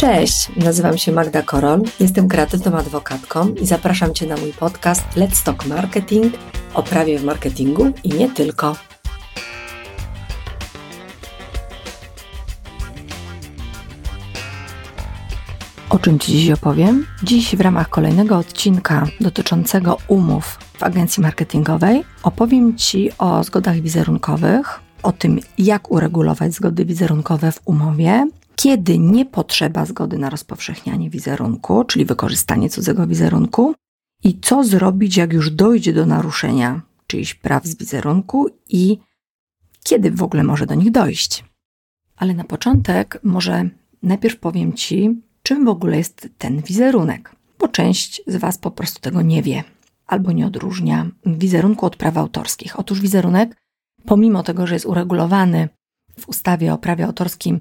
Cześć, nazywam się Magda Korol, jestem kreatywną adwokatką i zapraszam Cię na mój podcast Let's Talk Marketing o prawie w marketingu i nie tylko. O czym Ci dziś opowiem? Dziś w ramach kolejnego odcinka dotyczącego umów w agencji marketingowej opowiem Ci o zgodach wizerunkowych, o tym, jak uregulować zgody wizerunkowe w umowie, kiedy nie potrzeba zgody na rozpowszechnianie wizerunku, czyli wykorzystanie cudzego wizerunku, i co zrobić, jak już dojdzie do naruszenia czyichś praw z wizerunku i kiedy w ogóle może do nich dojść. Ale na początek może najpierw powiem Ci, czym w ogóle jest ten wizerunek, bo część z Was po prostu tego nie wie albo nie odróżnia wizerunku od praw autorskich. Otóż wizerunek, pomimo tego, że jest uregulowany w ustawie o prawie autorskim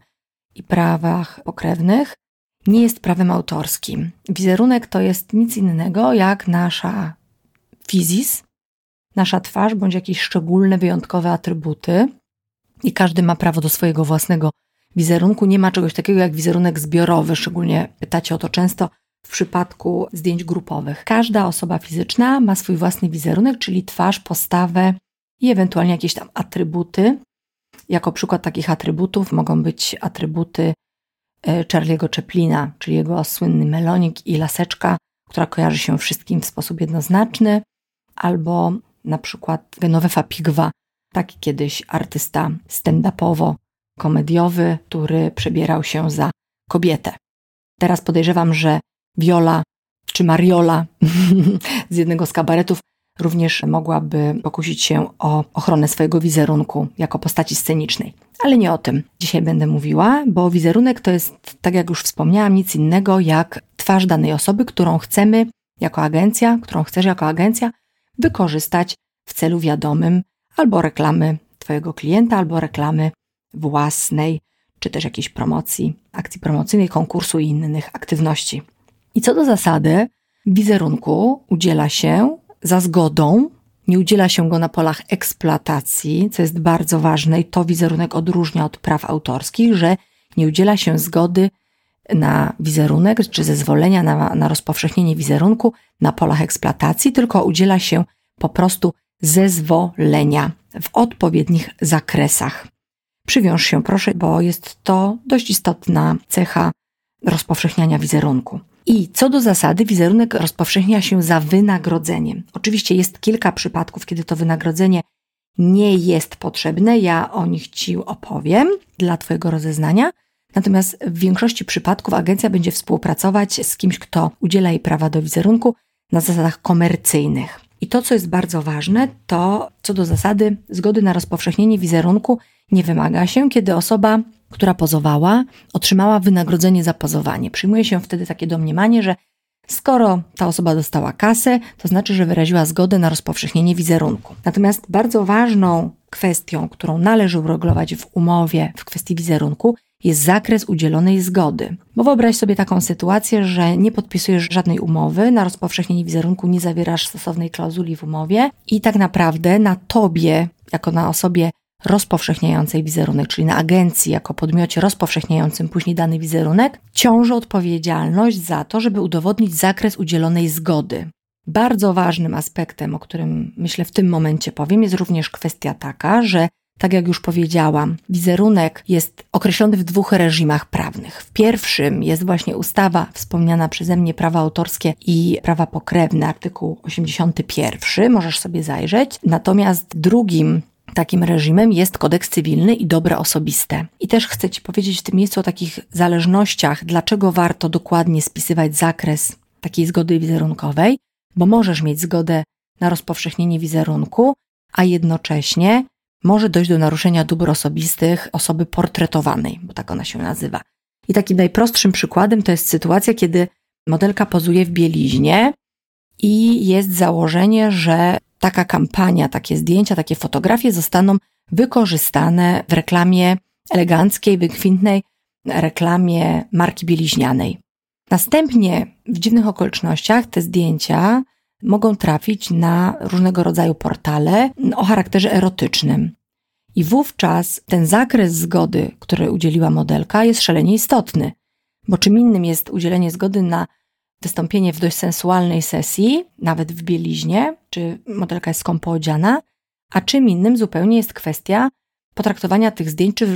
i prawach pokrewnych, nie jest prawem autorskim. Wizerunek to jest nic innego jak nasza fizis, nasza twarz bądź jakieś szczególne, wyjątkowe atrybuty. I każdy ma prawo do swojego własnego wizerunku. Nie ma czegoś takiego jak wizerunek zbiorowy, szczególnie pytacie o to często w przypadku zdjęć grupowych. Każda osoba fizyczna ma swój własny wizerunek, czyli twarz, postawę i ewentualnie jakieś tam atrybuty. Jako przykład takich atrybutów mogą być atrybuty e, Charlie'ego Chaplina, czyli jego słynny melonik i laseczka, która kojarzy się wszystkim w sposób jednoznaczny, albo na przykład Genovefa Pigwa, taki kiedyś artysta stand-upowo-komediowy, który przebierał się za kobietę. Teraz podejrzewam, że Viola czy Mariola z jednego z kabaretów również mogłaby pokusić się o ochronę swojego wizerunku jako postaci scenicznej. Ale nie o tym dzisiaj będę mówiła, bo wizerunek to jest, tak jak już wspomniałam, nic innego jak twarz danej osoby, którą chcemy jako agencja, którą chcesz jako agencja wykorzystać w celu wiadomym albo reklamy Twojego klienta, albo reklamy własnej, czy też jakiejś promocji, akcji promocyjnej, konkursu i innych aktywności. I co do zasady, wizerunku udziela się za zgodą, nie udziela się go na polach eksploatacji, co jest bardzo ważne i to wizerunek odróżnia od praw autorskich, że nie udziela się zgody na wizerunek czy zezwolenia na, na rozpowszechnienie wizerunku na polach eksploatacji, tylko udziela się po prostu zezwolenia w odpowiednich zakresach. Przywiąż się proszę, bo jest to dość istotna cecha rozpowszechniania wizerunku. I co do zasady, wizerunek rozpowszechnia się za wynagrodzeniem. Oczywiście jest kilka przypadków, kiedy to wynagrodzenie nie jest potrzebne. Ja o nich Ci opowiem dla Twojego rozeznania. Natomiast w większości przypadków agencja będzie współpracować z kimś, kto udziela jej prawa do wizerunku na zasadach komercyjnych. I to, co jest bardzo ważne, to co do zasady zgody na rozpowszechnienie wizerunku nie wymaga się, kiedy osoba która pozowała, otrzymała wynagrodzenie za pozowanie. Przyjmuje się wtedy takie domniemanie, że skoro ta osoba dostała kasę, to znaczy, że wyraziła zgodę na rozpowszechnienie wizerunku. Natomiast bardzo ważną kwestią, którą należy uregulować w umowie w kwestii wizerunku, jest zakres udzielonej zgody. Bo wyobraź sobie taką sytuację, że nie podpisujesz żadnej umowy na rozpowszechnienie wizerunku, nie zawierasz stosownej klauzuli w umowie i tak naprawdę na tobie, jako na osobie rozpowszechniającej wizerunek, czyli na agencji jako podmiocie rozpowszechniającym później dany wizerunek, ciąży odpowiedzialność za to, żeby udowodnić zakres udzielonej zgody. Bardzo ważnym aspektem, o którym myślę w tym momencie powiem, jest również kwestia taka, że tak jak już powiedziałam, wizerunek jest określony w dwóch reżimach prawnych. W pierwszym jest właśnie ustawa wspomniana przeze mnie prawa autorskie i prawa pokrewne, artykuł 81, możesz sobie zajrzeć. Natomiast drugim takim reżimem jest kodeks cywilny i dobre osobiste. I też chcę Ci powiedzieć w tym miejscu o takich zależnościach, dlaczego warto dokładnie spisywać zakres takiej zgody wizerunkowej, bo możesz mieć zgodę na rozpowszechnienie wizerunku, a jednocześnie może dojść do naruszenia dóbr osobistych osoby portretowanej, bo tak ona się nazywa. I takim najprostszym przykładem to jest sytuacja, kiedy modelka pozuje w bieliźnie i jest założenie, że taka kampania, takie zdjęcia, takie fotografie zostaną wykorzystane w reklamie eleganckiej, wykwintnej reklamie marki bieliźnianej. Następnie w dziwnych okolicznościach te zdjęcia mogą trafić na różnego rodzaju portale o charakterze erotycznym. I wówczas ten zakres zgody, który udzieliła modelka, jest szalenie istotny, Bo czym innym jest udzielenie zgody na wystąpienie w dość sensualnej sesji, nawet w bieliźnie, czy modelka jest skąpo odziana, a czym innym zupełnie jest kwestia potraktowania tych zdjęć, czy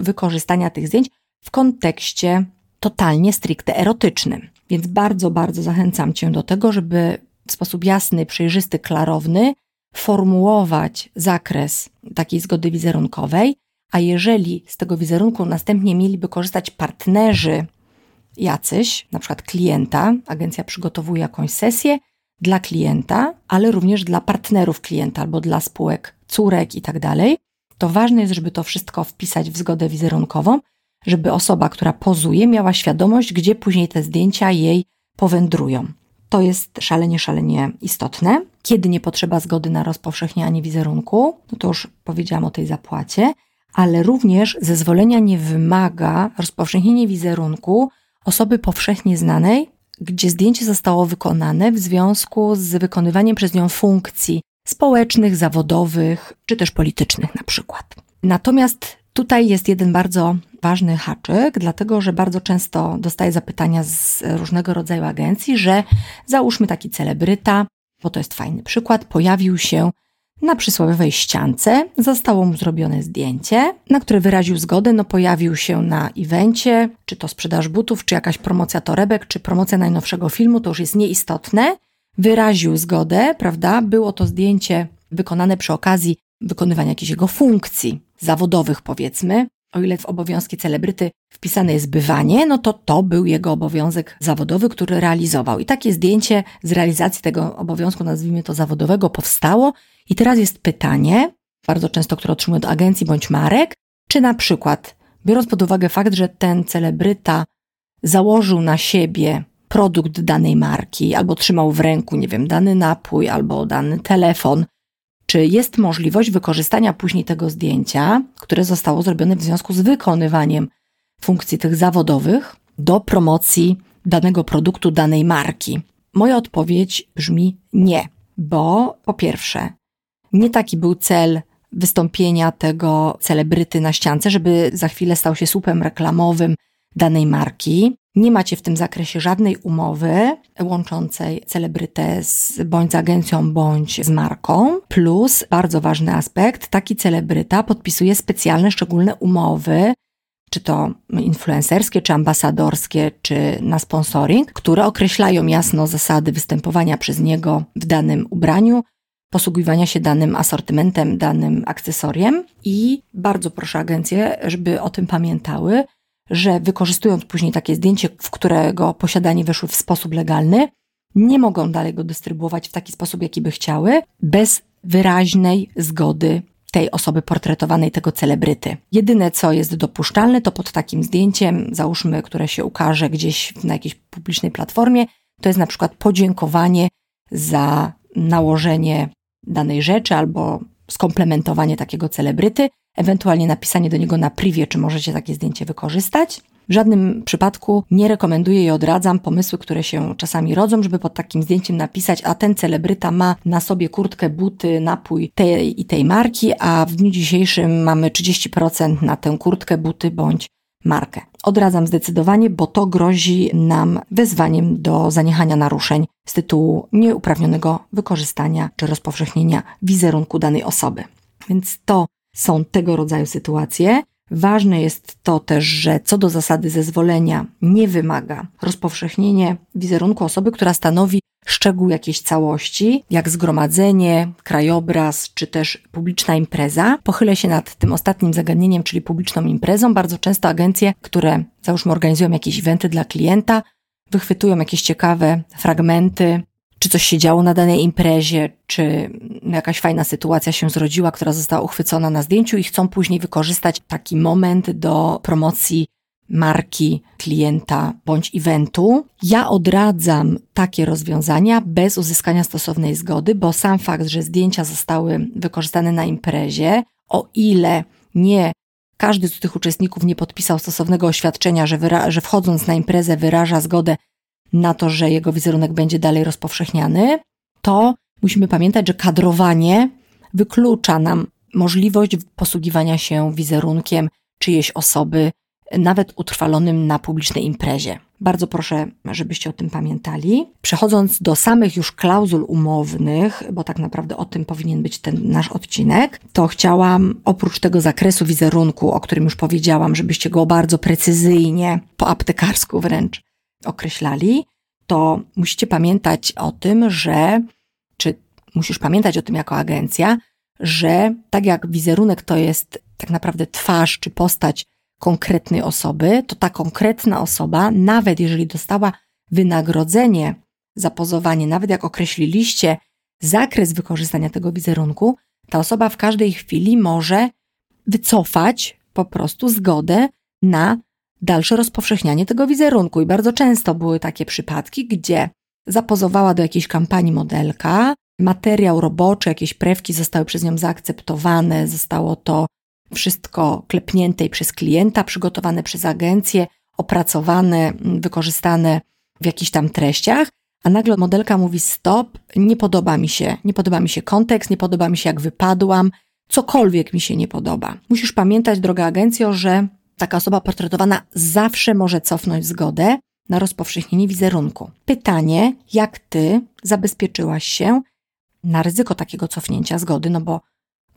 wykorzystania tych zdjęć w kontekście totalnie stricte erotycznym. Więc bardzo, bardzo zachęcam Cię do tego, żeby w sposób jasny, przejrzysty, klarowny formułować zakres takiej zgody wizerunkowej, a jeżeli z tego wizerunku następnie mieliby korzystać partnerzy jacyś, na przykład klienta, agencja przygotowuje jakąś sesję dla klienta, ale również dla partnerów klienta albo dla spółek, córek i tak dalej, to ważne jest, żeby to wszystko wpisać w zgodę wizerunkową, żeby osoba, która pozuje, miała świadomość, gdzie później te zdjęcia jej powędrują. To jest szalenie, szalenie istotne. Kiedy nie potrzeba zgody na rozpowszechnianie wizerunku, no to już powiedziałam o tej zapłacie, ale również zezwolenia nie wymaga rozpowszechnienie wizerunku osoby powszechnie znanej, gdzie zdjęcie zostało wykonane w związku z wykonywaniem przez nią funkcji społecznych, zawodowych czy też politycznych na przykład. Natomiast tutaj jest jeden bardzo ważny haczyk, dlatego że bardzo często dostaję zapytania z różnego rodzaju agencji, że załóżmy taki celebryta, bo to jest fajny przykład, pojawił się na przysłowiowej ściance zostało mu zrobione zdjęcie, na które wyraził zgodę, no pojawił się na evencie, czy to sprzedaż butów, czy jakaś promocja torebek, czy promocja najnowszego filmu, to już jest nieistotne. Wyraził zgodę, prawda? Było to zdjęcie wykonane przy okazji wykonywania jakiejś jego funkcji zawodowych, powiedzmy. O ile w obowiązki celebryty wpisane jest bywanie, no to to był jego obowiązek zawodowy, który realizował. I takie zdjęcie z realizacji tego obowiązku, nazwijmy to zawodowego, powstało i teraz jest pytanie, bardzo często, które otrzymuję od agencji bądź marek, czy na przykład, biorąc pod uwagę fakt, że ten celebryta założył na siebie produkt danej marki, albo trzymał w ręku, nie wiem, dany napój, albo dany telefon, czy jest możliwość wykorzystania później tego zdjęcia, które zostało zrobione w związku z wykonywaniem funkcji tych zawodowych do promocji danego produktu, danej marki? Moja odpowiedź brzmi nie, bo po pierwsze, nie taki był cel wystąpienia tego celebryty na ściance, żeby za chwilę stał się słupem reklamowym danej marki. Nie macie w tym zakresie żadnej umowy łączącej celebrytę z, bądź z agencją, bądź z marką. Plus, bardzo ważny aspekt, taki celebryta podpisuje specjalne, szczególne umowy, czy to influencerskie, czy ambasadorskie, czy na sponsoring, które określają jasno zasady występowania przez niego w danym ubraniu, posługiwania się danym asortymentem, danym akcesoriem i bardzo proszę agencje, żeby o tym pamiętały, że wykorzystując później takie zdjęcie, w którego posiadanie weszły w sposób legalny, nie mogą dalej go dystrybuować w taki sposób, jaki by chciały, bez wyraźnej zgody tej osoby portretowanej, tego celebryty. Jedyne, co jest dopuszczalne, to pod takim zdjęciem, załóżmy, które się ukaże gdzieś na jakiejś publicznej platformie, to jest na przykład podziękowanie za nałożenie danej rzeczy albo skomplementowanie takiego celebryty, ewentualnie napisanie do niego na privie, czy możecie takie zdjęcie wykorzystać. W żadnym przypadku nie rekomenduję i odradzam pomysły, które się czasami rodzą, żeby pod takim zdjęciem napisać, a ten celebryta ma na sobie kurtkę, buty, napój tej i tej marki, a w dniu dzisiejszym mamy 30% na tę kurtkę, buty bądź markę. Odradzam zdecydowanie, bo to grozi nam wezwaniem do zaniechania naruszeń z tytułu nieuprawnionego wykorzystania czy rozpowszechnienia wizerunku danej osoby. Więc to są tego rodzaju sytuacje. Ważne jest to też, że co do zasady zezwolenia nie wymaga rozpowszechnienie wizerunku osoby, która stanowi szczegół jakiejś całości, jak zgromadzenie, krajobraz czy też publiczna impreza. Pochylę się nad tym ostatnim zagadnieniem, czyli publiczną imprezą. Bardzo często agencje, które załóżmy organizują jakieś eventy dla klienta, wychwytują jakieś ciekawe fragmenty czy coś się działo na danej imprezie, czy jakaś fajna sytuacja się zrodziła, która została uchwycona na zdjęciu i chcą później wykorzystać taki moment do promocji marki, klienta bądź eventu. Ja odradzam takie rozwiązania bez uzyskania stosownej zgody, bo sam fakt, że zdjęcia zostały wykorzystane na imprezie, o ile nie każdy z tych uczestników nie podpisał stosownego oświadczenia, że, że wchodząc na imprezę wyraża zgodę na to, że jego wizerunek będzie dalej rozpowszechniany, to musimy pamiętać, że kadrowanie wyklucza nam możliwość posługiwania się wizerunkiem czyjejś osoby nawet utrwalonym na publicznej imprezie. Bardzo proszę, żebyście o tym pamiętali. Przechodząc do samych już klauzul umownych, bo tak naprawdę o tym powinien być ten nasz odcinek, to chciałam oprócz tego zakresu wizerunku, o którym już powiedziałam, żebyście go bardzo precyzyjnie, po aptekarsku wręcz określali, to musicie pamiętać o tym, że, czy musisz pamiętać o tym jako agencja, że tak jak wizerunek to jest tak naprawdę twarz czy postać konkretnej osoby, to ta konkretna osoba, nawet jeżeli dostała wynagrodzenie za pozowanie, nawet jak określiliście zakres wykorzystania tego wizerunku, ta osoba w każdej chwili może wycofać po prostu zgodę na dalsze rozpowszechnianie tego wizerunku. I bardzo często były takie przypadki, gdzie zapozowała do jakiejś kampanii modelka, materiał roboczy, jakieś prewki zostały przez nią zaakceptowane, zostało to wszystko klepnięte przez klienta, przygotowane przez agencję, opracowane, wykorzystane w jakichś tam treściach, a nagle modelka mówi stop, nie podoba mi się, nie podoba mi się kontekst, nie podoba mi się jak wypadłam, cokolwiek mi się nie podoba. Musisz pamiętać, droga agencjo, że taka osoba portretowana zawsze może cofnąć zgodę na rozpowszechnienie wizerunku. Pytanie, jak ty zabezpieczyłaś się na ryzyko takiego cofnięcia zgody, no bo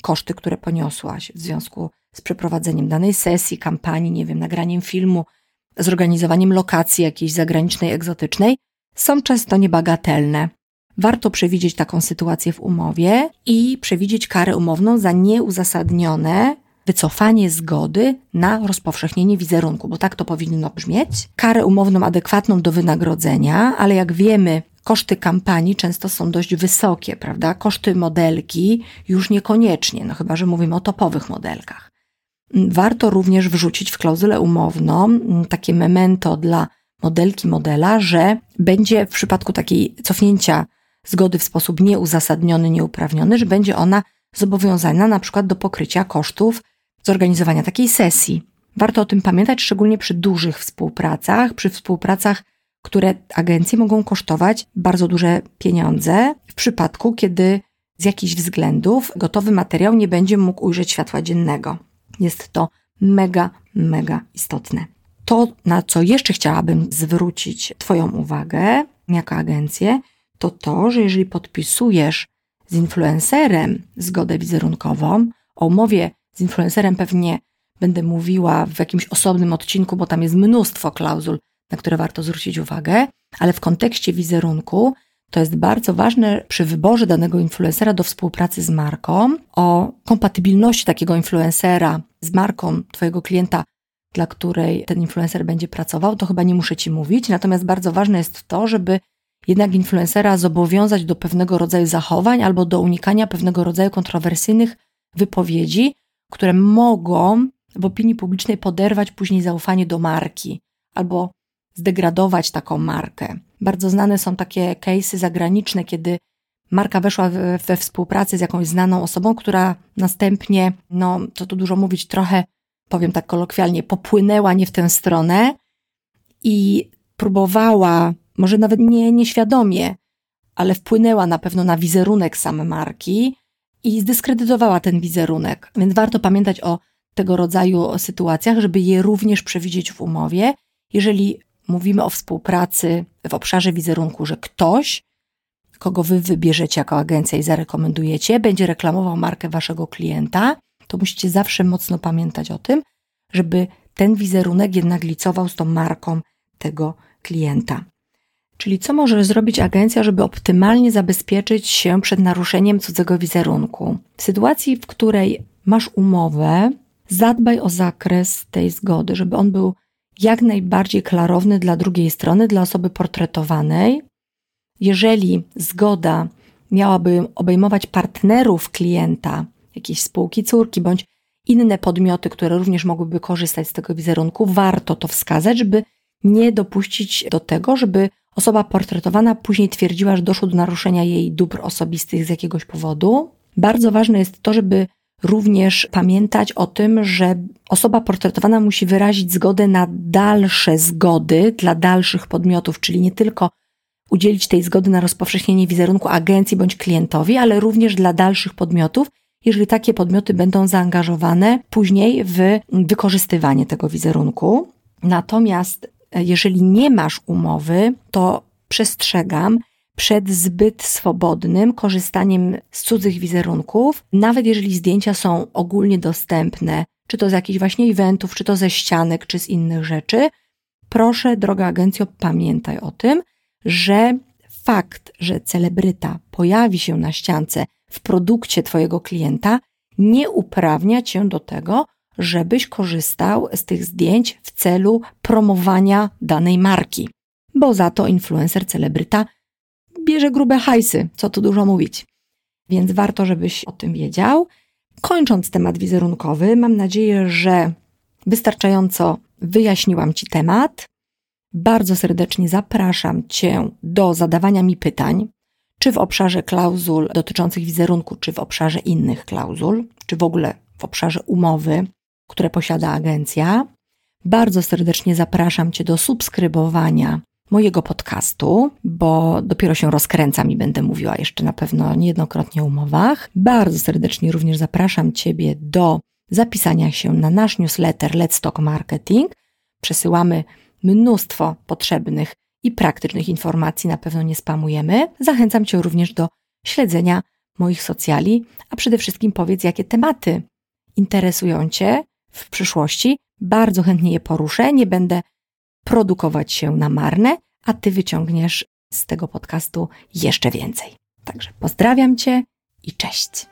koszty, które poniosłaś w związku z przeprowadzeniem danej sesji, kampanii, nie wiem, nagraniem filmu, zorganizowaniem lokacji jakiejś zagranicznej, egzotycznej, są często niebagatelne. Warto przewidzieć taką sytuację w umowie i przewidzieć karę umowną za nieuzasadnione wycofanie zgody na rozpowszechnienie wizerunku, bo tak to powinno brzmieć. Karę umowną adekwatną do wynagrodzenia, ale jak wiemy, koszty kampanii często są dość wysokie, prawda? Koszty modelki już niekoniecznie, no chyba, że mówimy o topowych modelkach. Warto również wrzucić w klauzulę umowną mm, takie memento dla modelki modela, że będzie w przypadku takiej cofnięcia zgody w sposób nieuzasadniony, nieuprawniony, że będzie ona zobowiązana na przykład do pokrycia kosztów zorganizowania takiej sesji. Warto o tym pamiętać, szczególnie przy dużych współpracach, przy współpracach które agencje mogą kosztować bardzo duże pieniądze w przypadku, kiedy z jakichś względów gotowy materiał nie będzie mógł ujrzeć światła dziennego. Jest to mega, mega istotne. To, na co jeszcze chciałabym zwrócić Twoją uwagę jako agencję, to to, że jeżeli podpisujesz z influencerem zgodę wizerunkową, o umowie z influencerem pewnie będę mówiła w jakimś osobnym odcinku, bo tam jest mnóstwo klauzul na które warto zwrócić uwagę, ale w kontekście wizerunku to jest bardzo ważne przy wyborze danego influencera do współpracy z marką, o kompatybilności takiego influencera z marką Twojego klienta, dla której ten influencer będzie pracował, to chyba nie muszę Ci mówić. Natomiast bardzo ważne jest to, żeby jednak influencera zobowiązać do pewnego rodzaju zachowań albo do unikania pewnego rodzaju kontrowersyjnych wypowiedzi, które mogą w opinii publicznej poderwać później zaufanie do marki albo zdegradować taką markę. Bardzo znane są takie case'y zagraniczne, kiedy marka weszła we, współpracę z jakąś znaną osobą, która następnie, no to tu dużo mówić, trochę, powiem tak kolokwialnie, popłynęła nie w tę stronę i próbowała, może nawet nie nieświadomie, ale wpłynęła na pewno na wizerunek same marki i zdyskredytowała ten wizerunek. Więc warto pamiętać o tego rodzaju sytuacjach, żeby je również przewidzieć w umowie. Jeżeli mówimy o współpracy w obszarze wizerunku, że ktoś, kogo wy wybierzecie jako agencja i zarekomendujecie, będzie reklamował markę waszego klienta, to musicie zawsze mocno pamiętać o tym, żeby ten wizerunek jednak licował z tą marką tego klienta. Czyli co może zrobić agencja, żeby optymalnie zabezpieczyć się przed naruszeniem cudzego wizerunku? W sytuacji, w której masz umowę, zadbaj o zakres tej zgody, żeby on był jak najbardziej klarowny dla drugiej strony, dla osoby portretowanej. Jeżeli zgoda miałaby obejmować partnerów klienta, jakieś spółki córki bądź inne podmioty, które również mogłyby korzystać z tego wizerunku, warto to wskazać, żeby nie dopuścić do tego, żeby osoba portretowana później twierdziła, że doszło do naruszenia jej dóbr osobistych z jakiegoś powodu. Bardzo ważne jest to, żeby również pamiętać o tym, że osoba portretowana musi wyrazić zgodę na dalsze zgody dla dalszych podmiotów, czyli nie tylko udzielić tej zgody na rozpowszechnienie wizerunku agencji bądź klientowi, ale również dla dalszych podmiotów, jeżeli takie podmioty będą zaangażowane później w wykorzystywanie tego wizerunku. Natomiast jeżeli nie masz umowy, to przestrzegam przed zbyt swobodnym korzystaniem z cudzych wizerunków, nawet jeżeli zdjęcia są ogólnie dostępne, czy to z jakichś właśnie eventów, czy to ze ścianek, czy z innych rzeczy. Proszę, droga agencjo, pamiętaj o tym, że fakt, że celebryta pojawi się na ściance w produkcie Twojego klienta, nie uprawnia Cię do tego, żebyś korzystał z tych zdjęć w celu promowania danej marki, bo za to influencer, celebryta bierze grube hajsy, co tu dużo mówić. Więc warto, żebyś o tym wiedział. Kończąc temat wizerunkowy, mam nadzieję, że wystarczająco wyjaśniłam Ci temat. Bardzo serdecznie zapraszam Cię do zadawania mi pytań, czy w obszarze klauzul dotyczących wizerunku, czy w obszarze innych klauzul, czy w ogóle w obszarze umowy, które posiada agencja. Bardzo serdecznie zapraszam Cię do subskrybowania mojego podcastu, bo dopiero się rozkręcam i będę mówiła jeszcze na pewno niejednokrotnie o umowach. Bardzo serdecznie również zapraszam Ciebie do zapisania się na nasz newsletter Let's Talk Marketing. Przesyłamy mnóstwo potrzebnych i praktycznych informacji, na pewno nie spamujemy. Zachęcam Cię również do śledzenia moich socjali, a przede wszystkim powiedz, jakie tematy interesują Cię w przyszłości. Bardzo chętnie je poruszę, nie będę produkować się na marne, a Ty wyciągniesz z tego podcastu jeszcze więcej. Także pozdrawiam Cię i cześć.